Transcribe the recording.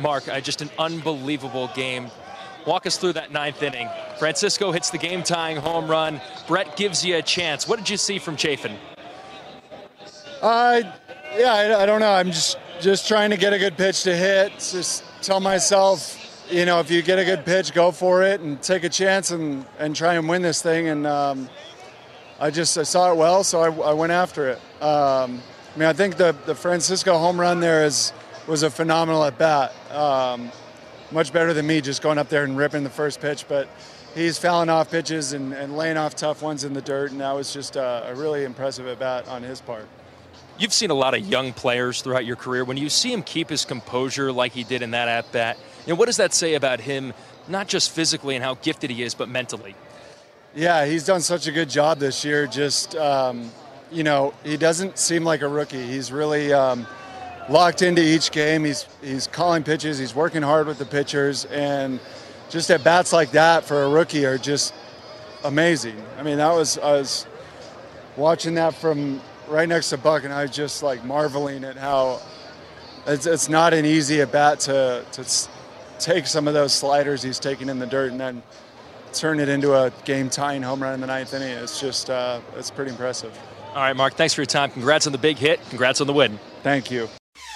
Mark, uh, just an unbelievable game. Walk us through that ninth inning. Francisco hits the game tying home run. Brett gives you a chance. What did you see from Chafin? Uh, yeah, I, I don't know. I'm just just trying to get a good pitch to hit. Just tell myself, you know, if you get a good pitch, go for it and take a chance and, and try and win this thing. And um, I just I saw it well, so I, I went after it. Um, I mean, I think the, the Francisco home run there is was a phenomenal at bat. Um, much better than me just going up there and ripping the first pitch, but he's fouling off pitches and, and laying off tough ones in the dirt, and that was just a, a really impressive at bat on his part. You've seen a lot of young players throughout your career. When you see him keep his composure like he did in that at bat, you know, what does that say about him, not just physically and how gifted he is, but mentally? Yeah, he's done such a good job this year. Just, um, you know, he doesn't seem like a rookie. He's really um, locked into each game. He's, he's calling pitches, he's working hard with the pitchers, and just at bats like that for a rookie are just amazing. I mean, that was, I was watching that from right next to Buck, and I was just like marveling at how it's, it's not an easy at bat to, to take some of those sliders he's taking in the dirt and then turn it into a game tying home run in the ninth inning. It's just, uh, it's pretty impressive. All right, Mark, thanks for your time. Congrats on the big hit. Congrats on the win. Thank you.